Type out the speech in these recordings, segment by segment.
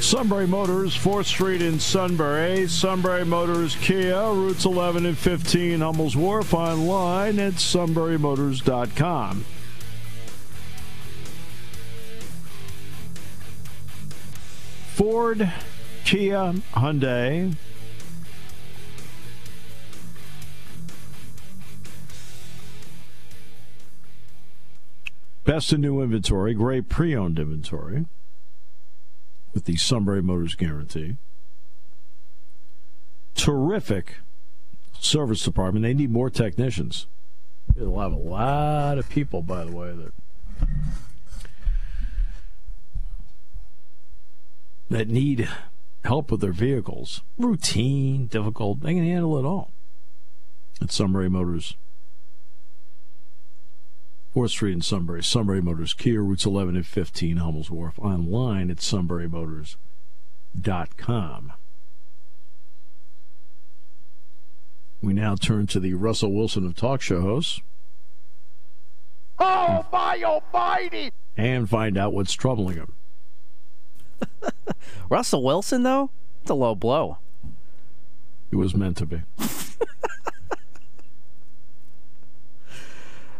Sunbury Motors, 4th Street in Sunbury. Sunbury Motors Kia, routes 11 and 15, Hummel's Wharf, online at sunburymotors.com. Ford, Kia, Hyundai. Best in new inventory, great pre owned inventory with the Sunbury Motors guarantee. Terrific service department. They need more technicians. They'll have a lot of people, by the way, that that need help with their vehicles. Routine, difficult. They can handle it all. At Sunbury Motors. 4th Street in Sunbury. Sunbury Motors Kia, routes 11 and 15, Hummel's Wharf. Online at sunburymotors.com. We now turn to the Russell Wilson of talk show hosts. Oh, my almighty! And find out what's troubling him. Russell Wilson, though? It's a low blow. It was meant to be.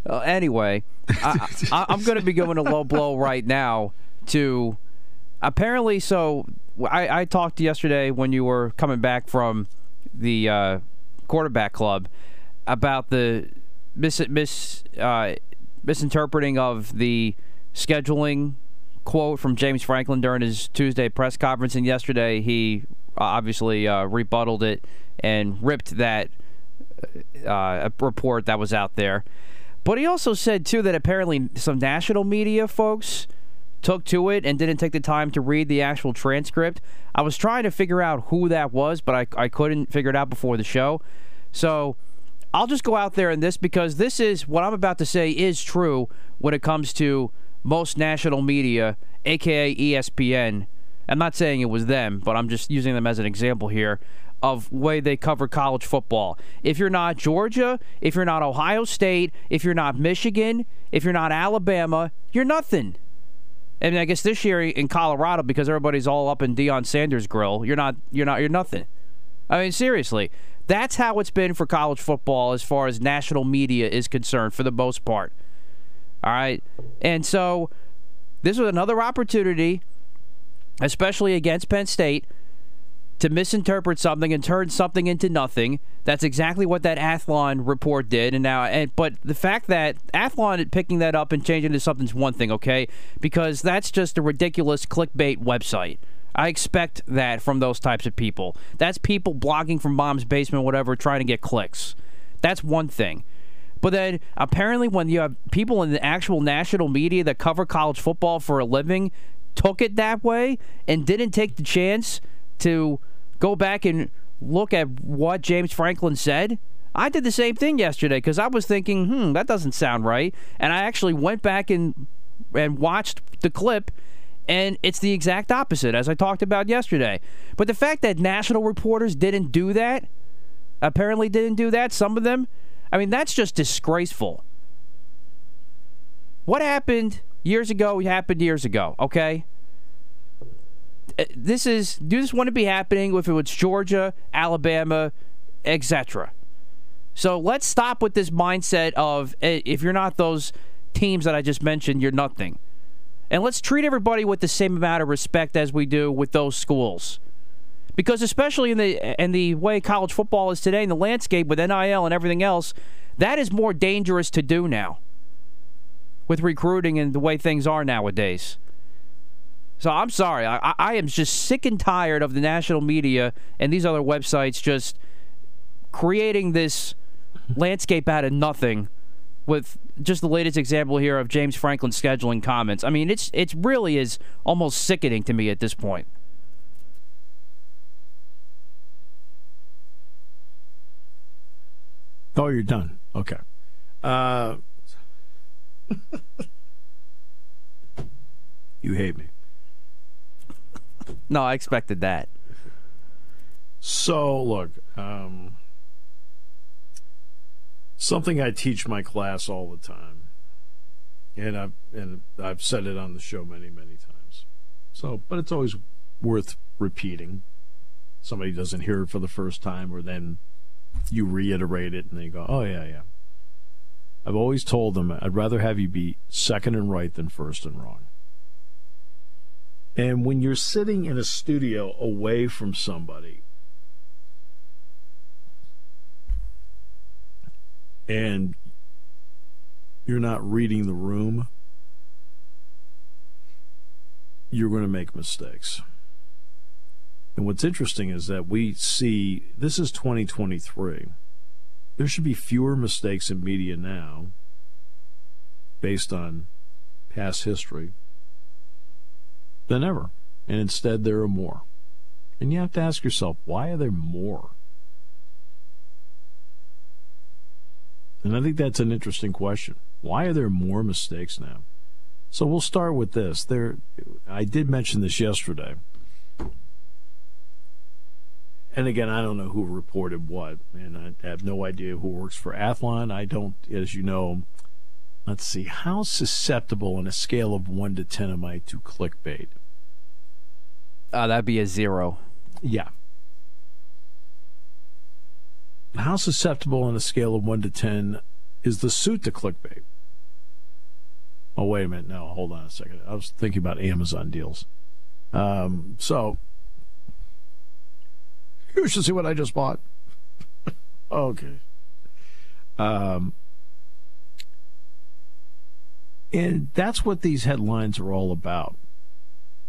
Uh, anyway, I, I, I'm going to be going a low blow right now to apparently. So I, I talked yesterday when you were coming back from the uh, quarterback club about the mis, mis uh, misinterpreting of the scheduling quote from James Franklin during his Tuesday press conference, and yesterday he obviously uh, rebutted it and ripped that uh, report that was out there. But he also said, too, that apparently some national media folks took to it and didn't take the time to read the actual transcript. I was trying to figure out who that was, but I, I couldn't figure it out before the show. So I'll just go out there in this because this is what I'm about to say is true when it comes to most national media, aka ESPN. I'm not saying it was them, but I'm just using them as an example here of way they cover college football. If you're not Georgia, if you're not Ohio State, if you're not Michigan, if you're not Alabama, you're nothing. And I guess this year in Colorado, because everybody's all up in Deion Sanders' grill, you're not, you're not, you're nothing. I mean, seriously, that's how it's been for college football as far as national media is concerned, for the most part. All right, and so this was another opportunity, especially against Penn State, to misinterpret something and turn something into nothing. That's exactly what that Athlon report did. And now, and, but the fact that Athlon picking that up and changing it to something's one thing, okay? Because that's just a ridiculous clickbait website. I expect that from those types of people. That's people blogging from mom's basement, whatever, trying to get clicks. That's one thing. But then apparently, when you have people in the actual national media that cover college football for a living, took it that way and didn't take the chance to go back and look at what James Franklin said. I did the same thing yesterday because I was thinking, hmm, that doesn't sound right. And I actually went back and and watched the clip, and it's the exact opposite as I talked about yesterday. But the fact that national reporters didn't do that, apparently didn't do that, some of them, I mean, that's just disgraceful. What happened years ago happened years ago, okay? Uh, this is do this wouldn't be happening if it was Georgia, Alabama, etc. So let's stop with this mindset of eh, if you're not those teams that I just mentioned, you're nothing. And let's treat everybody with the same amount of respect as we do with those schools. Because especially in the in the way college football is today, in the landscape with NIL and everything else, that is more dangerous to do now. With recruiting and the way things are nowadays. So I'm sorry. I, I am just sick and tired of the national media and these other websites just creating this landscape out of nothing with just the latest example here of James Franklin scheduling comments. I mean, it's it really is almost sickening to me at this point. Oh, you're done. Okay. Uh, you hate me. No, I expected that. So, look, um, something I teach my class all the time, and I've and I've said it on the show many, many times. So, but it's always worth repeating. Somebody doesn't hear it for the first time, or then you reiterate it, and they go, "Oh yeah, yeah." I've always told them I'd rather have you be second and right than first and wrong. And when you're sitting in a studio away from somebody, and you're not reading the room, you're going to make mistakes. And what's interesting is that we see this is 2023. There should be fewer mistakes in media now based on past history than ever. And instead, there are more. And you have to ask yourself, why are there more? And I think that's an interesting question. Why are there more mistakes now? So we'll start with this. There, I did mention this yesterday. And again, I don't know who reported what, and I have no idea who works for Athlon. I don't, as you know, let's see, how susceptible on a scale of 1 to 10 am I to clickbait? Uh, that'd be a zero. Yeah. How susceptible on a scale of 1 to 10 is the suit to clickbait? Oh, wait a minute. No, hold on a second. I was thinking about Amazon deals. Um, so, you should see what I just bought. okay. Um, and that's what these headlines are all about.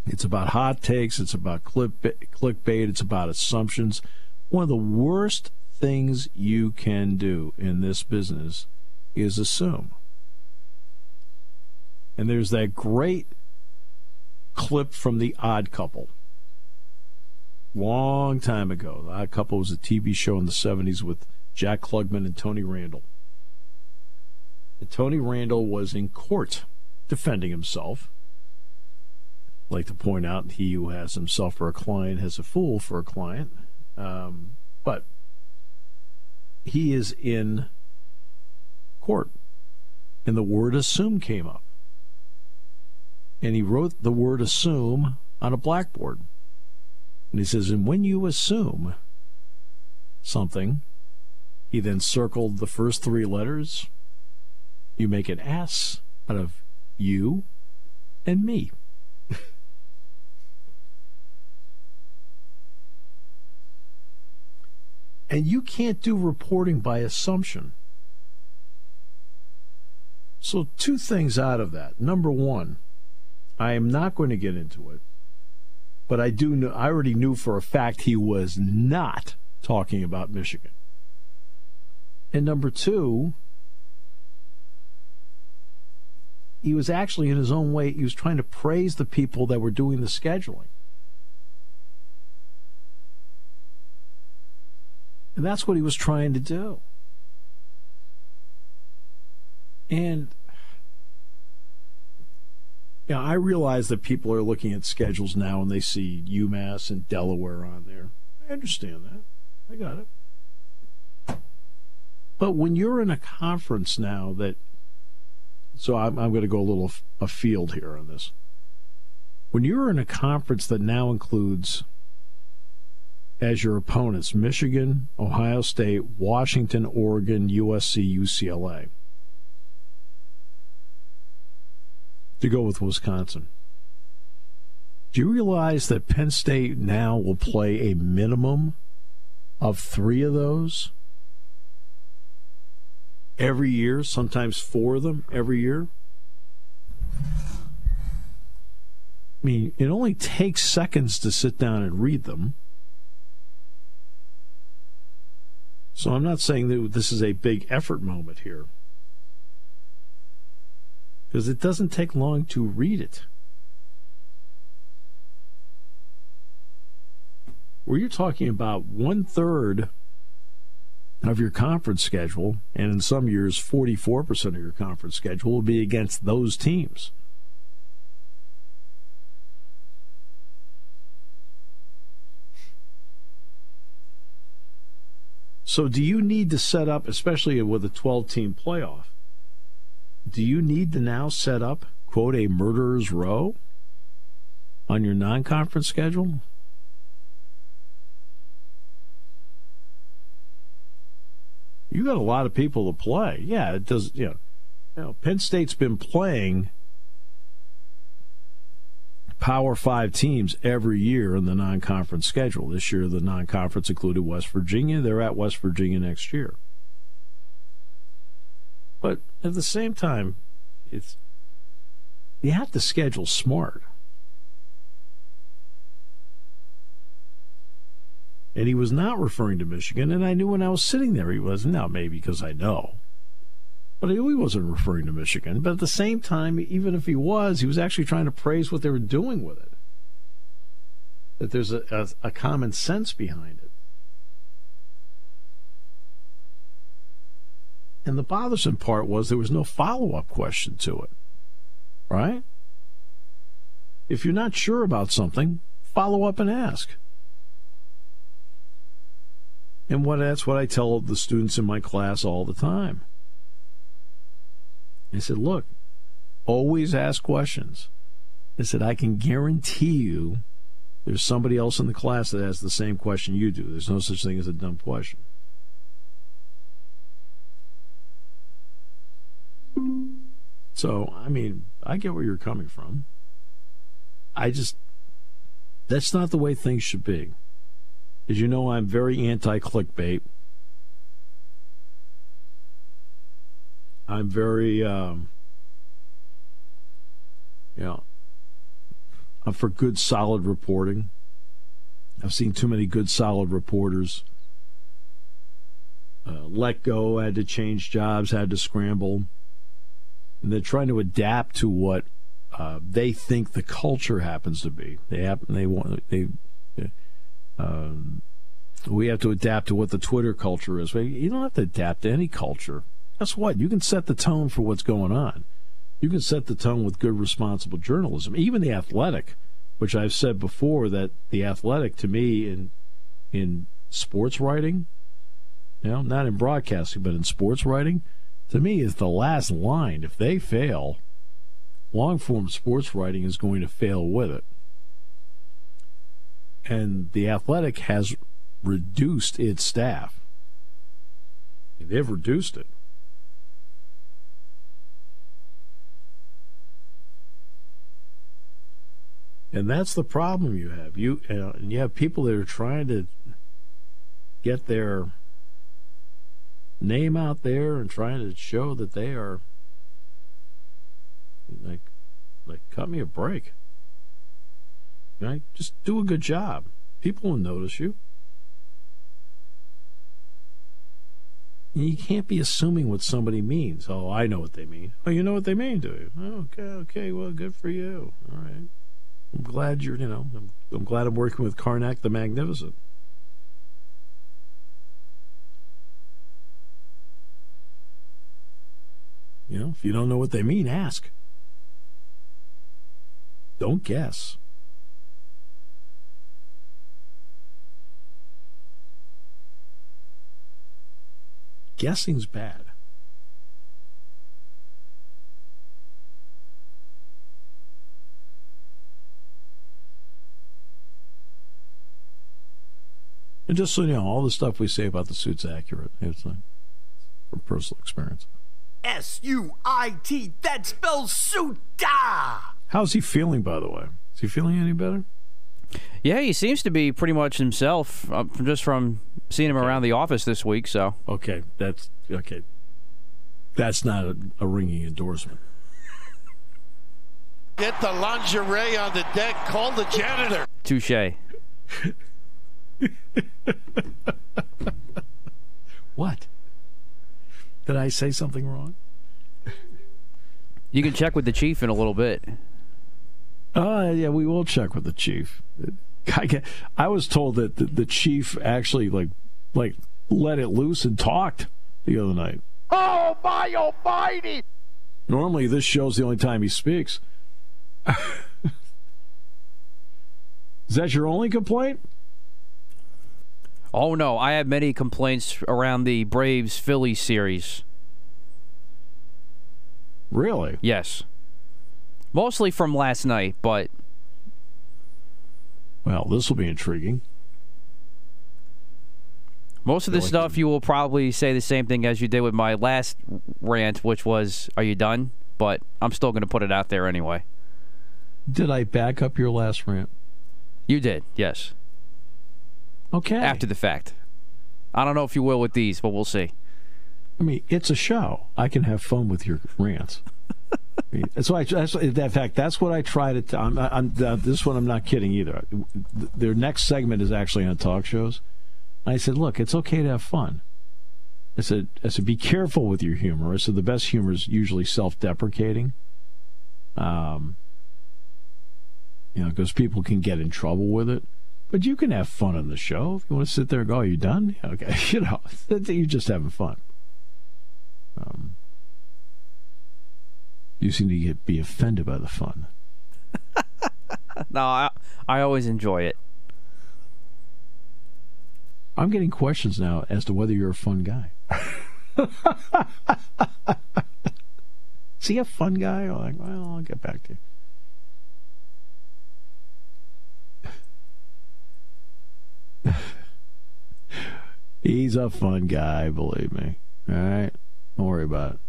It's about hot takes. It's about clickbait. It's about assumptions. One of the worst things you can do in this business is assume. And there's that great clip from The Odd Couple. Long time ago. The Odd Couple was a TV show in the 70s with Jack Klugman and Tony Randall. And Tony Randall was in court defending himself like to point out he who has himself for a client has a fool for a client. Um, but he is in court, and the word assume came up. And he wrote the word assume on a blackboard. And he says, and when you assume something, he then circled the first three letters. You make an S out of you and me. And you can't do reporting by assumption. So, two things out of that. Number one, I am not going to get into it, but I do know, I already knew for a fact he was not talking about Michigan. And number two, he was actually in his own way, he was trying to praise the people that were doing the scheduling. And that's what he was trying to do. And yeah, I realize that people are looking at schedules now and they see UMass and Delaware on there. I understand that. I got it. But when you're in a conference now that, so I'm, I'm going to go a little afield here on this. When you're in a conference that now includes as your opponents Michigan, Ohio State, Washington, Oregon, USC, UCLA. To go with Wisconsin. Do you realize that Penn State now will play a minimum of three of those every year, sometimes four of them every year? I mean, it only takes seconds to sit down and read them. So I'm not saying that this is a big effort moment here. Because it doesn't take long to read it. Where you're talking about one third of your conference schedule, and in some years, 44% of your conference schedule will be against those teams. So, do you need to set up, especially with a 12 team playoff, do you need to now set up, quote, a murderer's row on your non conference schedule? You got a lot of people to play. Yeah, it does, you know, you know Penn State's been playing Power Five teams every year in the non conference schedule. This year, the non conference included West Virginia. They're at West Virginia next year. But at the same time, it's you have to schedule smart. And he was not referring to Michigan, and I knew when I was sitting there he was. Now, maybe because I know. But he wasn't referring to Michigan. But at the same time, even if he was, he was actually trying to praise what they were doing with it. That there's a, a, a common sense behind it. And the bothersome part was there was no follow up question to it. Right? If you're not sure about something, follow up and ask. And what that's what I tell the students in my class all the time. I said, look, always ask questions. I said, I can guarantee you there's somebody else in the class that has the same question you do. There's no such thing as a dumb question. So, I mean, I get where you're coming from. I just, that's not the way things should be. As you know, I'm very anti clickbait. I'm very, um, you know, I'm for good, solid reporting. I've seen too many good, solid reporters uh, let go, had to change jobs, had to scramble. And they're trying to adapt to what uh, they think the culture happens to be. They happen, they want they. Uh, we have to adapt to what the Twitter culture is. You don't have to adapt to any culture guess what? You can set the tone for what's going on. You can set the tone with good, responsible journalism. Even the athletic, which I've said before, that the athletic to me in in sports writing, you know, not in broadcasting, but in sports writing, to me is the last line. If they fail, long form sports writing is going to fail with it. And the athletic has reduced its staff. They've reduced it. And that's the problem you have. You uh, and you have people that are trying to get their name out there and trying to show that they are like like cut me a break. Right? Just do a good job. People will notice you. And you can't be assuming what somebody means. Oh, I know what they mean. Oh, you know what they mean, do you? Oh, okay, okay, well, good for you. All right. I'm glad you're, you know, I'm, I'm glad I'm working with Carnac the Magnificent. You know, if you don't know what they mean, ask. Don't guess. Guessing's bad. And just so you know, all the stuff we say about the suit's accurate. It's uh, from personal experience. S U I T. That spells suita. How's he feeling, by the way? Is he feeling any better? Yeah, he seems to be pretty much himself, uh, just from seeing him okay. around the office this week. So okay, that's okay. That's not a, a ringing endorsement. Get the lingerie on the deck. Call the janitor. Touche. what? Did I say something wrong? You can check with the chief in a little bit. Uh, yeah, we will check with the chief. I, get, I was told that the, the chief actually like like let it loose and talked the other night. Oh, my almighty! Normally, this show's the only time he speaks. Is that your only complaint? Oh no, I have many complaints around the Braves Phillies series. Really? Yes. Mostly from last night, but Well, this will be intriguing. most of the like stuff you will probably say the same thing as you did with my last rant, which was, "Are you done?" But I'm still going to put it out there anyway. Did I back up your last rant? You did, yes. Okay. After the fact. I don't know if you will with these, but we'll see. I mean, it's a show. I can have fun with your rants. I mean, that's why. I, that's, in fact, that's what I try to. T- I'm, I'm, uh, this one, I'm not kidding either. Their next segment is actually on talk shows. I said, look, it's okay to have fun. I said, I said, be careful with your humor. I said, the best humor is usually self-deprecating. Um, you know, because people can get in trouble with it. But you can have fun on the show. If you want to sit there and go, are you done? Okay. You know, you're just having fun. Um, you seem to get, be offended by the fun. No, I, I always enjoy it. I'm getting questions now as to whether you're a fun guy. Is he a fun guy? I'm like, well, I'll get back to you. He's a fun guy, believe me. All right? Don't worry about it.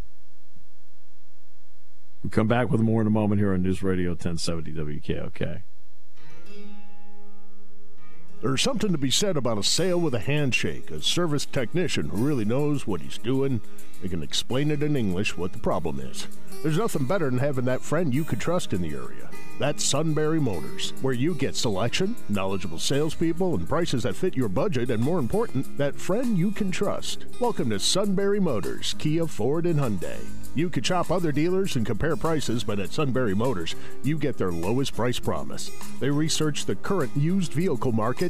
We'll come back with more in a moment here on News Radio 1070 WKOK. There's something to be said about a sale with a handshake, a service technician who really knows what he's doing. They can explain it in English what the problem is. There's nothing better than having that friend you could trust in the area. That's Sunbury Motors, where you get selection, knowledgeable salespeople, and prices that fit your budget, and more important, that friend you can trust. Welcome to Sunbury Motors, Kia, Ford, and Hyundai. You could shop other dealers and compare prices, but at Sunbury Motors, you get their lowest price promise. They research the current used vehicle market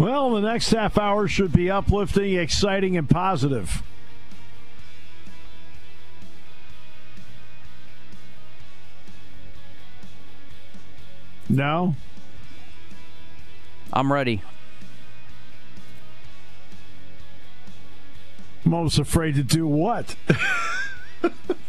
Well, the next half hour should be uplifting, exciting, and positive. No? I'm ready. I'm almost afraid to do what?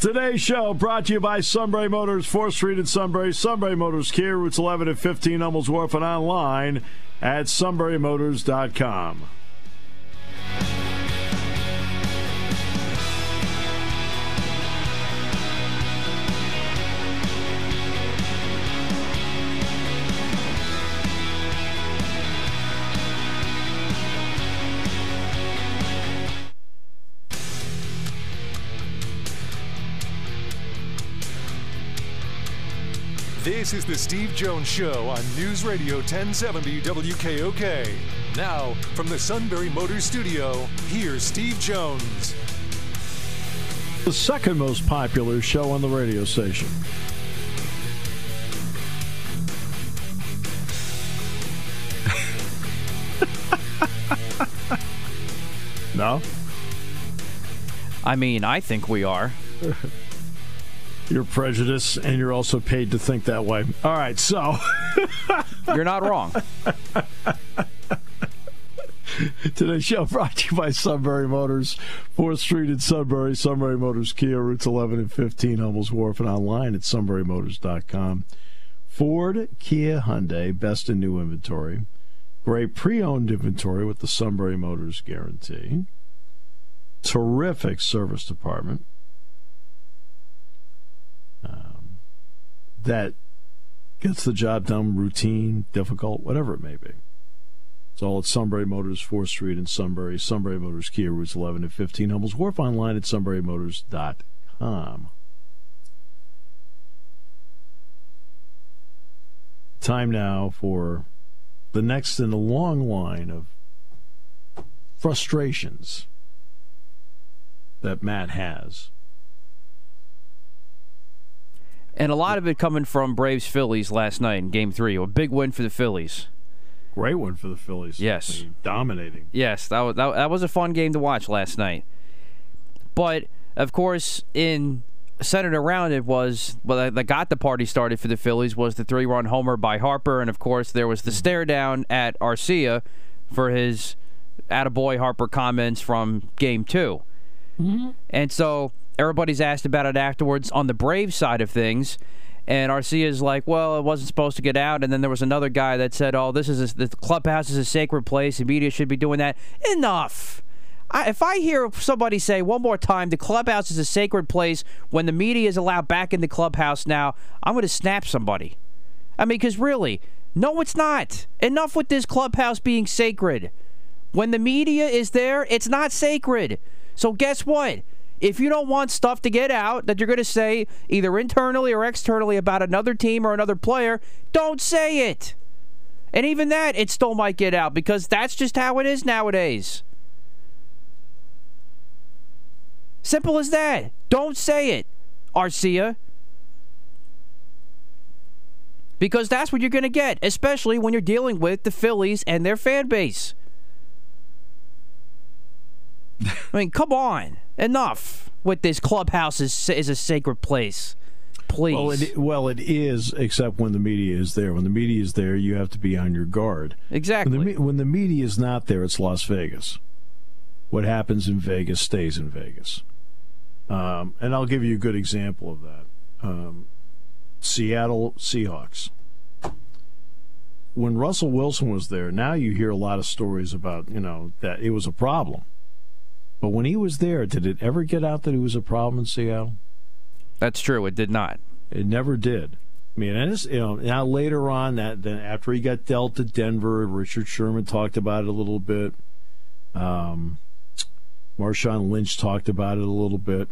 Today's show brought to you by Sunbury Motors, 4th Street in Sunbury, Sunbury Motors Kia, routes 11 and 15, Hummels Wharf, and online at sunburymotors.com. This is the Steve Jones Show on News Radio 1070 WKOK. Now, from the Sunbury Motors Studio, here's Steve Jones. The second most popular show on the radio station. no? I mean, I think we are. You're prejudiced, and you're also paid to think that way. All right, so You're not wrong. today's show brought to you by Sunbury Motors, 4th Street in Sunbury, Sunbury Motors Kia, routes 11 and 15, Hummels Wharf, and online at sunburymotors.com. Ford, Kia, Hyundai, best in new inventory. Great pre-owned inventory with the Sunbury Motors guarantee. Terrific service department. That gets the job done, routine, difficult, whatever it may be. It's all at Sunbury Motors, 4th Street in Sunbury. Sunbury Motors, Kia, routes 11 and 15. Hummels Wharf online at sunburymotors.com. Time now for the next in a long line of frustrations that Matt has. And a lot of it coming from Braves Phillies last night in game three. A big win for the Phillies. Great one for the Phillies. Yes. I mean, dominating. Yes, that was, that, that was a fun game to watch last night. But, of course, in centered around it was well that got the party started for the Phillies was the three run homer by Harper and of course there was the stare down at Arcia for his attaboy Harper comments from game 2 Mm-hmm. and so everybody's asked about it afterwards on the Brave side of things and Arcia's like well it wasn't supposed to get out and then there was another guy that said oh this is a, the clubhouse is a sacred place the media should be doing that enough I, if I hear somebody say one more time the clubhouse is a sacred place when the media is allowed back in the clubhouse now, I'm going to snap somebody. I mean, because really, no, it's not. Enough with this clubhouse being sacred. When the media is there, it's not sacred. So guess what? If you don't want stuff to get out that you're going to say either internally or externally about another team or another player, don't say it. And even that, it still might get out because that's just how it is nowadays. Simple as that. Don't say it, Arcia. Because that's what you're going to get, especially when you're dealing with the Phillies and their fan base. I mean, come on. Enough with this clubhouse is, is a sacred place. Please. Well it, well, it is, except when the media is there. When the media is there, you have to be on your guard. exactly. When the, when the media is not there, it's Las Vegas. What happens in Vegas stays in Vegas. Um, and I'll give you a good example of that. Um, Seattle Seahawks. When Russell Wilson was there, now you hear a lot of stories about, you know, that it was a problem. But when he was there, did it ever get out that he was a problem in Seattle? that's true. It did not. It never did. I mean, and it's, you know, now later on that then after he got dealt to Denver, Richard Sherman talked about it a little bit. Um, Marshawn Lynch talked about it a little bit.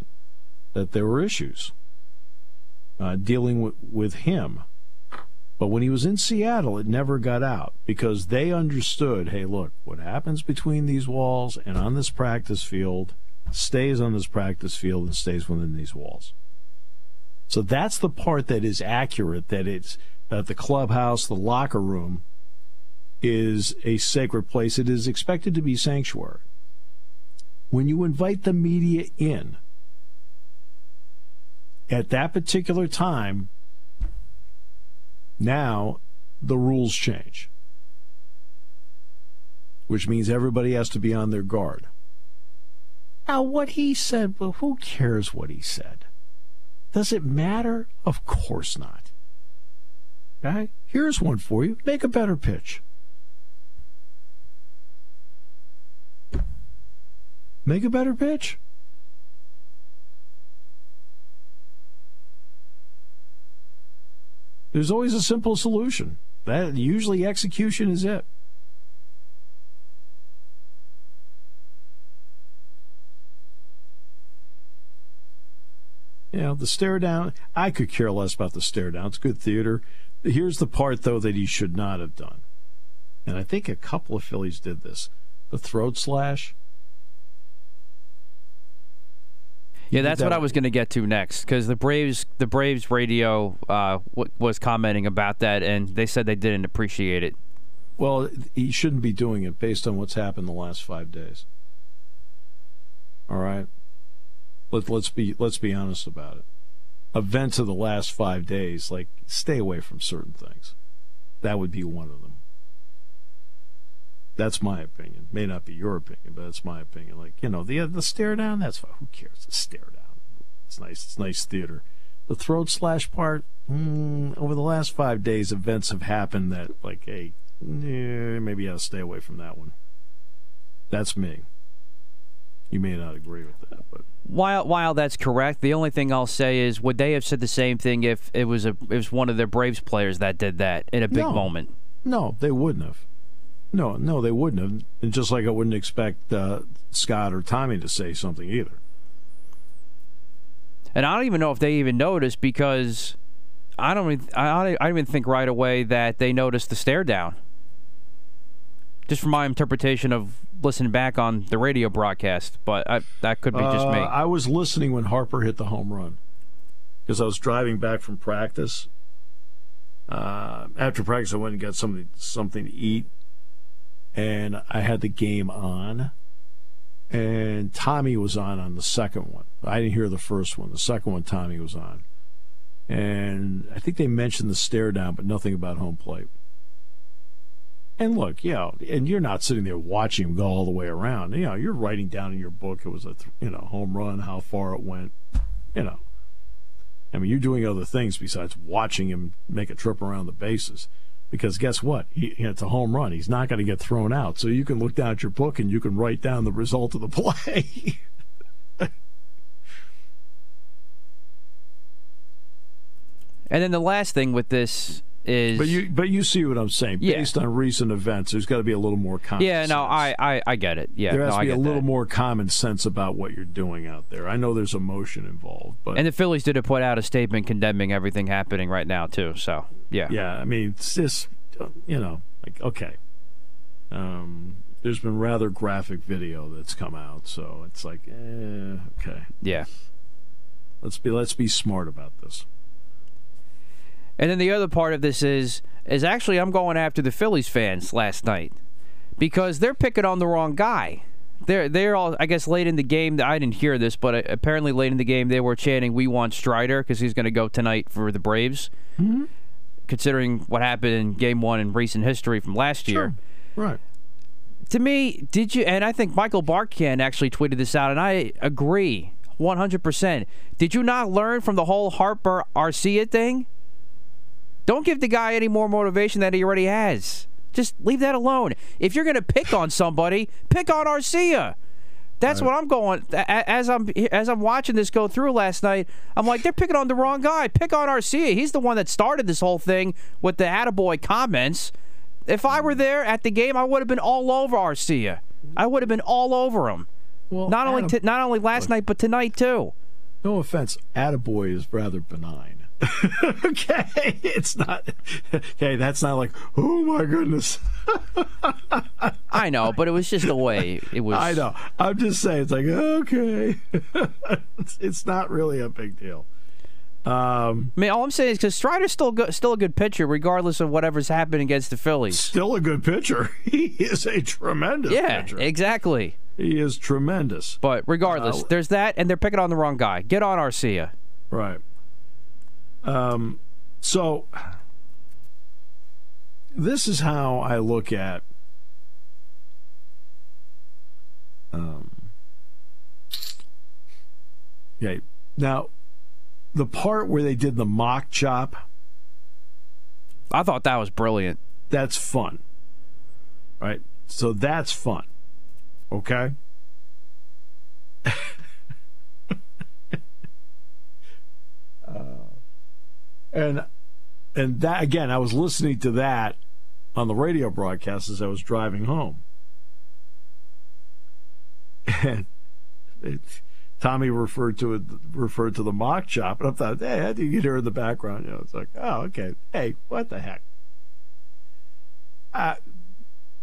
That there were issues uh, dealing with, with him, but when he was in Seattle, it never got out because they understood. Hey, look, what happens between these walls and on this practice field stays on this practice field and stays within these walls. So that's the part that is accurate. That it's that the clubhouse, the locker room, is a sacred place. It is expected to be sanctuary. When you invite the media in, at that particular time, now the rules change, which means everybody has to be on their guard. Now, what he said, well, who cares what he said? Does it matter? Of course not. Okay? Here's one for you. Make a better pitch. Make a better pitch. There's always a simple solution. That usually execution is it. Know, the stare down, I could care less about the stare down. It's good theater. Here's the part, though, that he should not have done. And I think a couple of Phillies did this the throat slash. Yeah, that's what I was going to get to next because the Braves, the Braves radio uh, w- was commenting about that, and they said they didn't appreciate it. Well, he shouldn't be doing it based on what's happened the last five days. All right, Let, let's be let's be honest about it. Events of the last five days, like stay away from certain things. That would be one of them. That's my opinion. May not be your opinion, but that's my opinion. Like you know, the the stare down. That's fine. Who cares? The stare down. It's nice. It's nice theater. The throat slash part. Mm, over the last five days, events have happened that like, hey, eh, maybe I'll stay away from that one. That's me. You may not agree with that, but While while that's correct, the only thing I'll say is, would they have said the same thing if it was a it was one of their Braves players that did that in a big No. moment? no, they wouldn't have. No, no, they wouldn't have. And just like I wouldn't expect uh, Scott or Tommy to say something either. And I don't even know if they even noticed because I don't even, I don't, I don't even think right away that they noticed the stare down. Just from my interpretation of listening back on the radio broadcast, but I, that could be just me. Uh, I was listening when Harper hit the home run because I was driving back from practice. Uh, after practice, I went and got something something to eat, and I had the game on. And Tommy was on on the second one. I didn't hear the first one. The second one, Tommy was on, and I think they mentioned the stare down, but nothing about home plate. And look, you know, and you're not sitting there watching him go all the way around. You know, you're writing down in your book it was a you know home run, how far it went. You know, I mean, you're doing other things besides watching him make a trip around the bases. Because guess what? He, it's a home run. He's not going to get thrown out. So you can look down at your book and you can write down the result of the play. and then the last thing with this is, but you but you see what I'm saying. Yeah. Based on recent events, there's got to be a little more common yeah, no, sense. I, I, I get it. Yeah, there has no, to be a little that. more common sense about what you're doing out there. I know there's emotion involved, but And the Phillies did put out a statement condemning everything happening right now too. So yeah, yeah, I mean, it's just you know, like okay. Um, there's been rather graphic video that's come out, so it's like, eh, okay. yeah. Let's be let's be smart about this. And then the other part of this is is actually I'm going after the Phillies fans last night because they're picking on the wrong guy. They're they're all I guess late in the game. I didn't hear this, but apparently late in the game they were chanting "We want Strider" because he's going to go tonight for the Braves. Mm-hmm. Considering what happened in Game One in recent history from last year, Right. to me, did you? And I think Michael Barkann actually tweeted this out, and I agree 100%. Did you not learn from the whole Harper Arcia thing? Don't give the guy any more motivation than he already has. Just leave that alone. If you're going to pick on somebody, pick on Arcia. That's what I'm going. As I'm as I'm watching this go through last night, I'm like, they're picking on the wrong guy. Pick on Arcia. He's the one that started this whole thing with the Attaboy comments. If I were mm. there at the game, I would have been all over Arcia. I would have been all over him. Well, Not only t- not only last night, but tonight too. no offense, Attaboy is rather benign. okay, it's not. Okay, that's not like, oh my goodness. I know, but it was just the way it was. I know. I'm just saying, it's like okay, it's, it's not really a big deal. Um, I mean, all I'm saying is because Strider's still go- still a good pitcher, regardless of whatever's happened against the Phillies. still a good pitcher. He is a tremendous Yeah, pitcher. exactly. he is tremendous. But regardless, Uh, there's that, and they're picking on the wrong guy. Get on Arcia. Right. Um, so this is how I look at um, okay. Now, the part where they did the mock chop, I thought that was brilliant. that's fun. Right? So that's fun. Okay? and and that again i was listening to that on the radio broadcast as i was driving home. And it, tommy referred to it referred to the mock chop and i thought hey i think you can hear in the background. You know it's like oh okay. Hey what the heck? I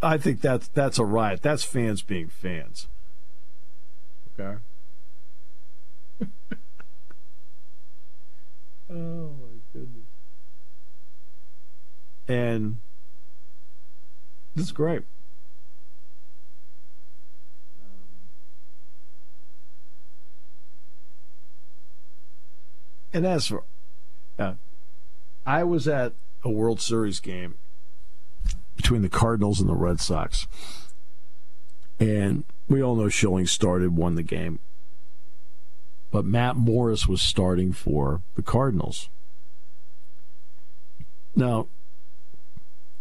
i think that's that's a riot. That's fans being fans. Okay? Oh and this is great. And as for, uh, I was at a World Series game between the Cardinals and the Red Sox, and we all know Schilling started, won the game, but Matt Morris was starting for the Cardinals. Now,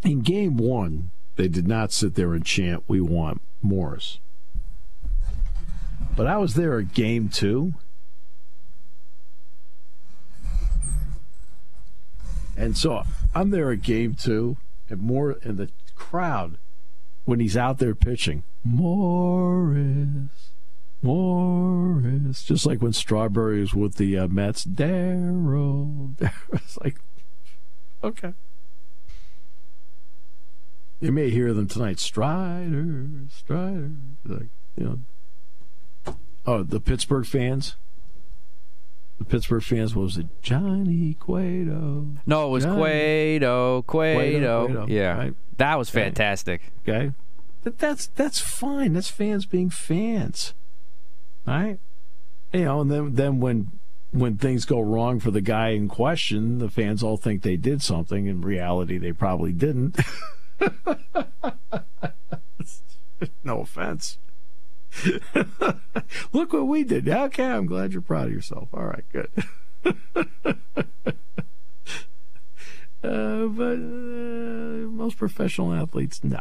in game one, they did not sit there and chant, We want Morris. But I was there at game two. And so I'm there at game two, and more in the crowd when he's out there pitching. Morris, Morris, just like when Strawberry was with the uh, Mets. Darryl, it's like, okay. You may hear them tonight. Strider, Strider, like you know. Oh, the Pittsburgh fans. The Pittsburgh fans what was it Johnny Cueto? No, it was Johnny. Cueto, Cueto. Cueto, Yeah, right. that was fantastic. Okay, but that's that's fine. That's fans being fans, Right? You know, and then then when when things go wrong for the guy in question, the fans all think they did something. In reality, they probably didn't. no offense. Look what we did. Okay, I'm glad you're proud of yourself. All right, good. Uh, but uh, most professional athletes, no.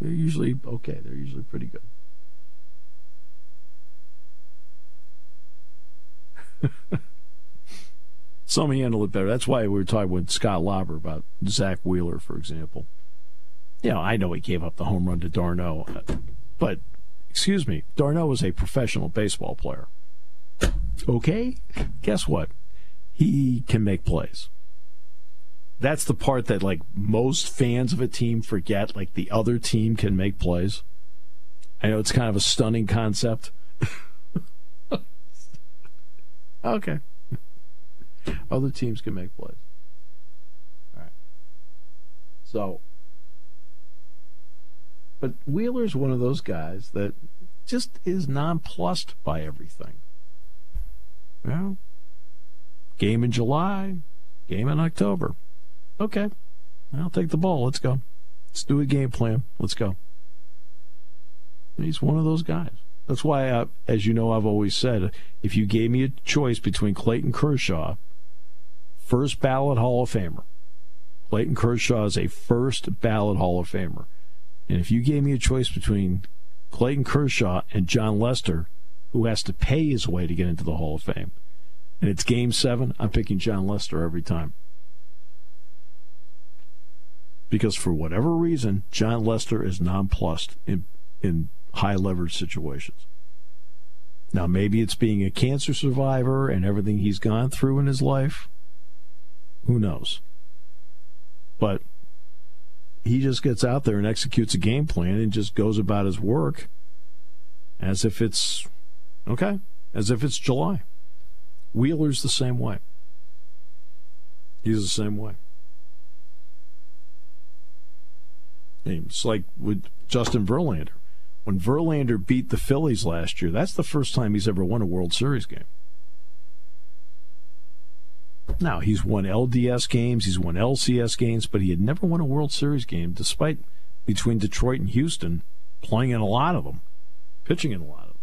They're usually okay. They're usually pretty good. Some handle it better. That's why we were talking with Scott Lauber about Zack Wheeler, for example. You know, I know he gave up the home run to d'Arnaud, but excuse me, d'Arnaud was a professional baseball player. Okay, guess what? He can make plays. That's the part that like most fans of a team forget. Like the other team can make plays. I know it's kind of a stunning concept. okay. Other teams can make plays. All right. So, but Wheeler's one of those guys that just is nonplussed by everything. Well, game in July, game in October. Okay, I'll take the ball. Let's go. Let's do a game plan. Let's go. He's one of those guys. That's why, I, as you know, I've always said if you gave me a choice between Clayton Kershaw, first ballot Hall of Famer, Clayton Kershaw is a first ballot Hall of Famer. And if you gave me a choice between Clayton Kershaw and Jon Lester, who has to pay his way to get into the Hall of Fame, and it's game seven, I'm picking Jon Lester every time. Because for whatever reason, Jon Lester is nonplussed in, in high leverage situations. Now, maybe it's being a cancer survivor and everything he's gone through in his life. Who knows? But he just gets out there and executes a game plan and just goes about his work as if it's okay, as if it's July. Wheeler's the same way. He's the same way. It's like with Justin Verlander. When Verlander beat the Phillies last year, that's the first time he's ever won a World Series game. Now, he's won LDS games, he's won LCS games, but he had never won a World Series game, despite between Detroit and Houston playing in a lot of them, pitching in a lot of them.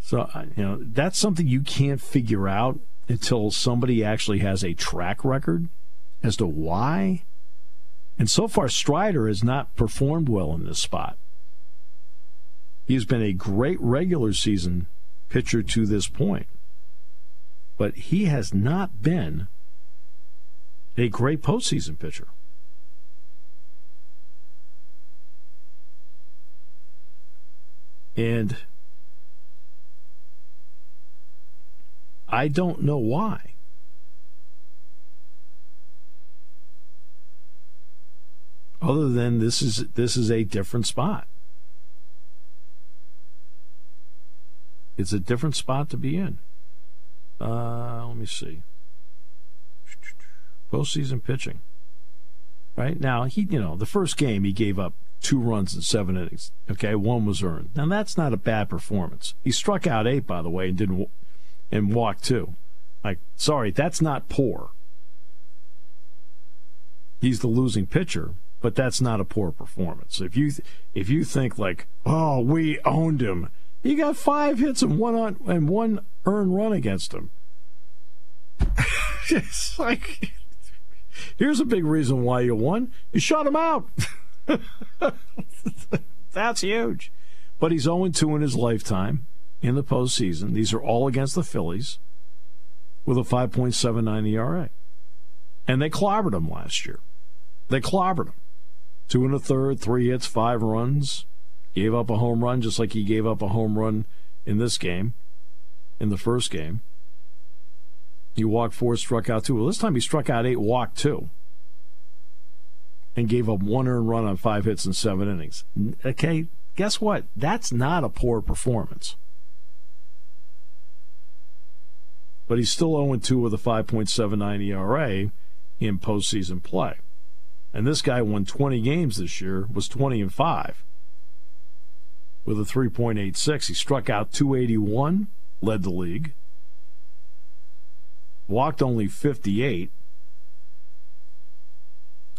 So, uh, you know, that's something you can't figure out until somebody actually has a track record as to why. And so far, Strider has not performed well in this spot. He's been a great regular season pitcher to this point but he has not been a great postseason pitcher. And I don't know why. Other than this is this is a different spot. It's a different spot to be in. Uh, let me see. Postseason pitching. Right now, he you know the first game he gave up two runs in seven innings. Okay, one was earned. Now that's not a bad performance. He struck out eight, by the way, and didn't and walked two. Like, sorry, that's not poor. He's the losing pitcher, but that's not a poor performance. If you if you think like, oh, we owned him, he got five hits and one on, and one earned run against him. it's like, here's a big reason why you won. You shut him out. That's huge. But he's 0 2 in his lifetime in the postseason. These are all against the Phillies with a 5.79 ERA. And they clobbered him last year. They clobbered him. Two and a third, three hits, five runs. Gave up a home run just like he gave up a home run in this game, in the first game. He walked four, struck out two. Well, this time he struck out eight, walked two, and gave up one earned run on five hits in seven innings. Okay, guess what? That's not a poor performance. But he's still 0 2 with a 5.79 ERA in postseason play. And this guy won 20 games this year, was 20 and 5 with a 3.86. He struck out 281, led the league walked only 58.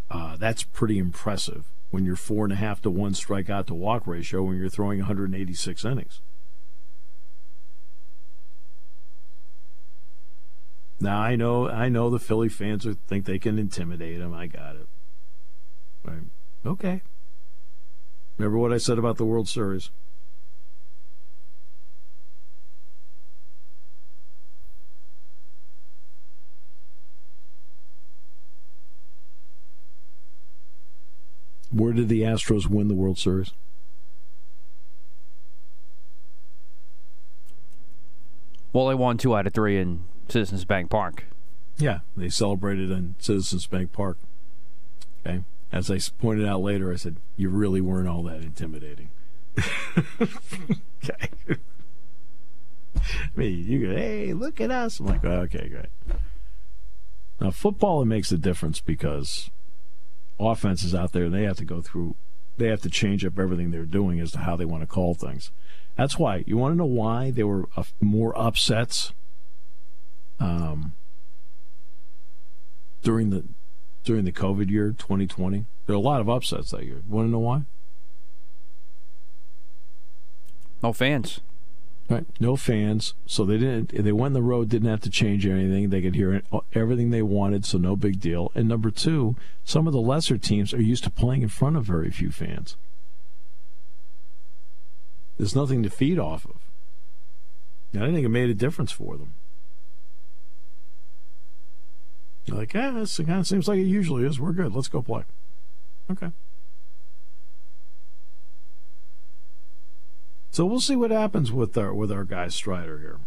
Uh, that's pretty impressive when you're four and a half to one strikeout to walk ratio when you're throwing 186 innings. Now I know I know the Philly fans are, think they can intimidate him. I got it. Right. Okay. Remember what I said about the World Series? Where did the Astros win the World Series? Well, they won two out of three in Citizens Bank Park. Yeah, they celebrated in Citizens Bank Park. Okay. As I pointed out later, I said, you really weren't all that intimidating. okay. I mean, you go, hey, look at us. I'm like, okay, great. Now, football, it makes a difference because offenses out there, they have to go through, they have to change up everything they're doing as to how they want to call things. That's why. You want to know why there were uh, more upsets um, during the during the COVID year, 2020? There are a lot of upsets that year. Want to know why? No fans. Right. No fans. So they didn't. They went the road. Didn't have to change anything. They could hear everything they wanted. So no big deal. And number two, some of the lesser teams are used to playing in front of very few fans. There's nothing to feed off of. And I think it made a difference for them. You're like, yeah, this kind of seems like it usually is. We're good. Let's go play. Okay. So we'll see what happens with our with our guy Strider here.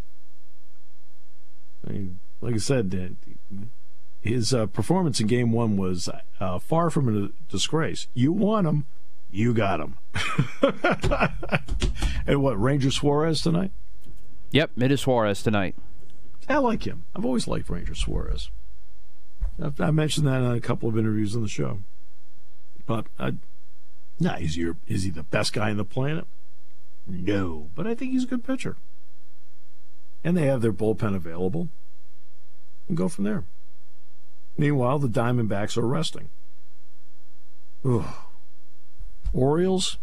I mean, like I said, his uh, performance in Game One was uh, far from a disgrace. You won him, you got him. and what Ranger Suarez tonight? Yep, it is Suarez tonight. I like him. I've always liked Ranger Suarez. I've, I mentioned that in a couple of interviews on the show. But I, nah, is he, is he the best guy on the planet? No, but I think he's a good pitcher. And they have their bullpen available. And go from there. Meanwhile, the Diamondbacks are resting. Ugh. Orioles,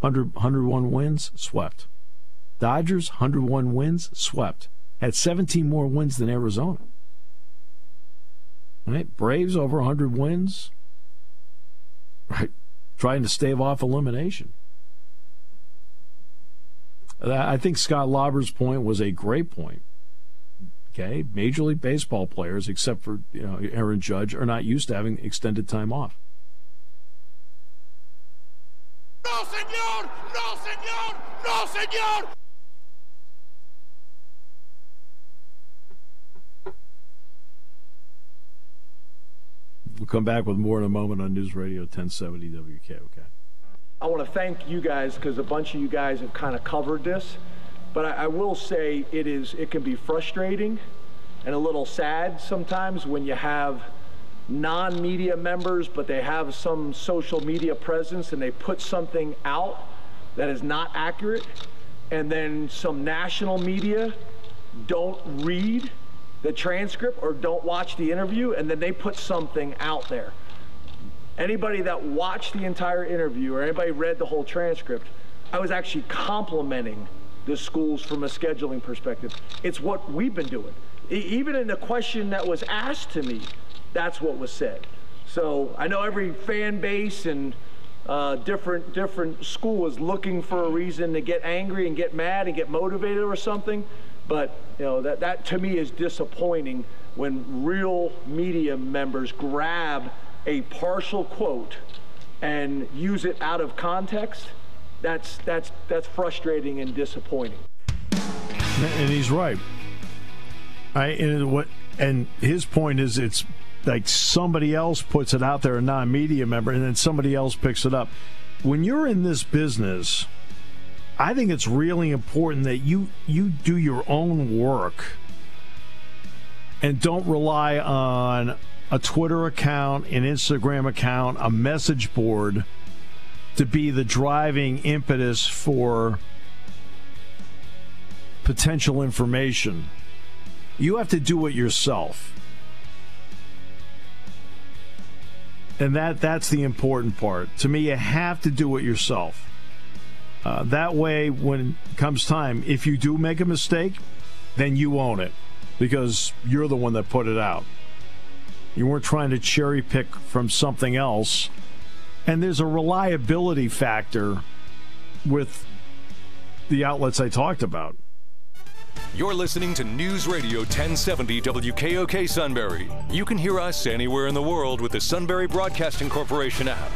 100, 101 wins, swept. Dodgers, 101 wins, swept. Had 17 more wins than Arizona. Right? Braves over 100 wins. Right? Trying to stave off elimination. I think Scott Lauber's point was a great point. Okay, Major League Baseball players, except for you know Aaron Judge, are not used to having extended time off. No, senor! No, senor! No, senor! We'll come back with more in a moment on News Radio 1070 WKOK. I want to thank you guys because a bunch of you guys have kind of covered this. But I, I, will say it is it can be frustrating and a little sad sometimes when you have non-media members, but they have some social media presence and they put something out that is not accurate, and then some national media don't read the transcript or don't watch the interview, and then they put something out there Anybody that watched the entire interview or anybody read the whole transcript, I was actually complimenting the schools from a scheduling perspective. It's what we've been doing. Even in the question that was asked to me, that's what was said. So I know every fan base and uh, different different school is looking for a reason to get angry and get mad and get motivated or something. But you know that that to me is disappointing when real media members grab a partial quote and use it out of context. That's that's that's frustrating and disappointing. And he's right. I and what and his point is it's like somebody else puts it out there, a non-media member, and then somebody else picks it up. When you're in this business, I think it's really important that you you do your own work and don't rely on a Twitter account, an Instagram account, a message board to be the driving impetus for potential information. You have to do it yourself. And that that's the important part. To me, you have to do it yourself. Uh, that way, when comes time, if you do make a mistake, then you own it because you're the one that put it out. You weren't trying to cherry pick from something else. And there's a reliability factor with the outlets I talked about. You're listening to News Radio 1070 WKOK Sunbury. You can hear us anywhere in the world with the Sunbury Broadcasting Corporation app.